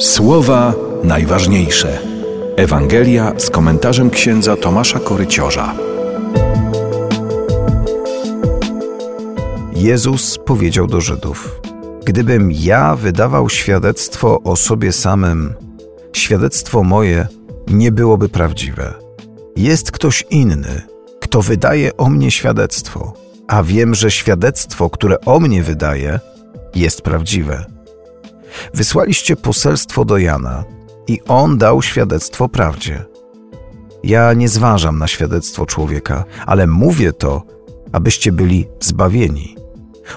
Słowa najważniejsze. Ewangelia z komentarzem księdza Tomasza Koryciorza. Jezus powiedział do Żydów: Gdybym ja wydawał świadectwo o sobie samym, świadectwo moje nie byłoby prawdziwe. Jest ktoś inny, kto wydaje o mnie świadectwo, a wiem, że świadectwo, które o mnie wydaje, jest prawdziwe. Wysłaliście poselstwo do Jana i on dał świadectwo prawdzie. Ja nie zważam na świadectwo człowieka, ale mówię to, abyście byli zbawieni.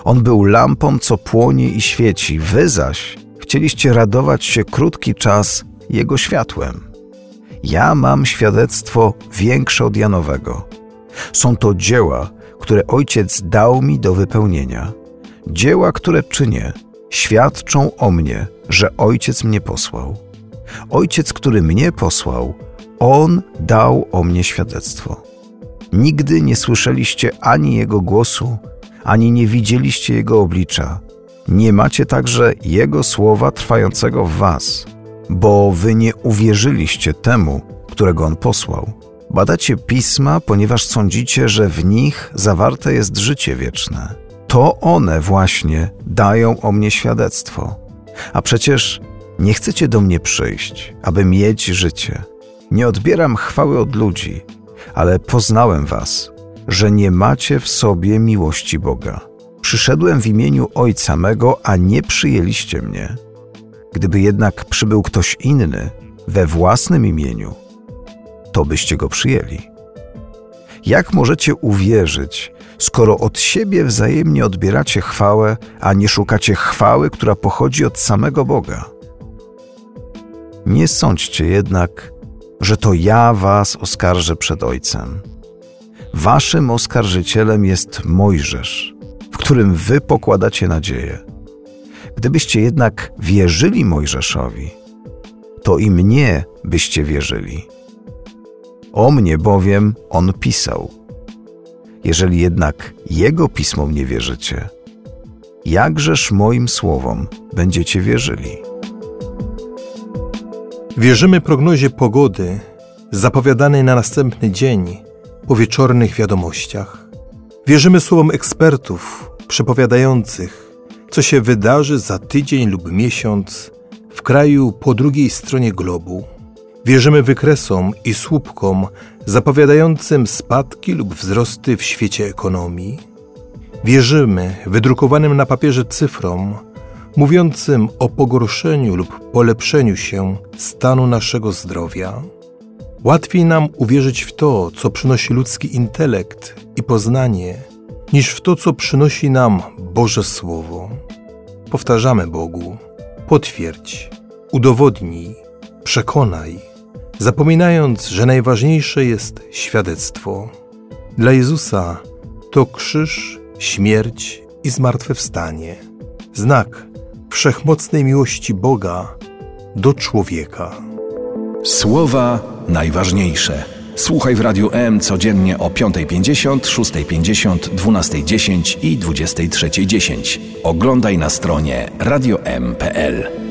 On był lampą, co płonie i świeci, wy zaś chcieliście radować się krótki czas jego światłem. Ja mam świadectwo większe od Janowego. Są to dzieła, które Ojciec dał mi do wypełnienia. Dzieła, które czynię, świadczą o mnie, że Ojciec mnie posłał. Ojciec, który mnie posłał, On dał o mnie świadectwo. Nigdy nie słyszeliście ani Jego głosu, ani nie widzieliście Jego oblicza. Nie macie także Jego słowa trwającego w Was, bo wy nie uwierzyliście temu, którego On posłał. Badacie pisma, ponieważ sądzicie, że w nich zawarte jest życie wieczne. To one właśnie dają o mnie świadectwo. A przecież nie chcecie do mnie przyjść, aby mieć życie. Nie odbieram chwały od ludzi, ale poznałem was, że nie macie w sobie miłości Boga. Przyszedłem w imieniu Ojca mego, a nie przyjęliście mnie. Gdyby jednak przybył ktoś inny we własnym imieniu, to byście go przyjęli. Jak możecie uwierzyć, skoro od siebie wzajemnie odbieracie chwałę, a nie szukacie chwały, która pochodzi od samego Boga? Nie sądźcie jednak, że to ja was oskarżę przed Ojcem. Waszym oskarżycielem jest Mojżesz, w którym wy pokładacie nadzieję. Gdybyście jednak wierzyli Mojżeszowi, to i mnie byście wierzyli. O mnie bowiem on pisał. Jeżeli jednak jego pismom nie wierzycie, jakżeż moim słowom będziecie wierzyli? Wierzymy prognozie pogody zapowiadanej na następny dzień po wieczornych wiadomościach. Wierzymy słowom ekspertów przepowiadających, co się wydarzy za tydzień lub miesiąc w kraju po drugiej stronie globu. Wierzymy wykresom i słupkom zapowiadającym spadki lub wzrosty w świecie ekonomii. Wierzymy wydrukowanym na papierze cyfrom, mówiącym o pogorszeniu lub polepszeniu się stanu naszego zdrowia. Łatwiej nam uwierzyć w to, co przynosi ludzki intelekt i poznanie, niż w to, co przynosi nam Boże Słowo. Powtarzamy Bogu: potwierdź, udowodnij, przekonaj, zapominając, że najważniejsze jest świadectwo. Dla Jezusa to krzyż, śmierć i zmartwychwstanie. Znak wszechmocnej miłości Boga do człowieka. Słowa najważniejsze. Słuchaj w Radiu M codziennie o 5.50, 6.50, 12.10 i 23.10. Oglądaj na stronie radiom.pl.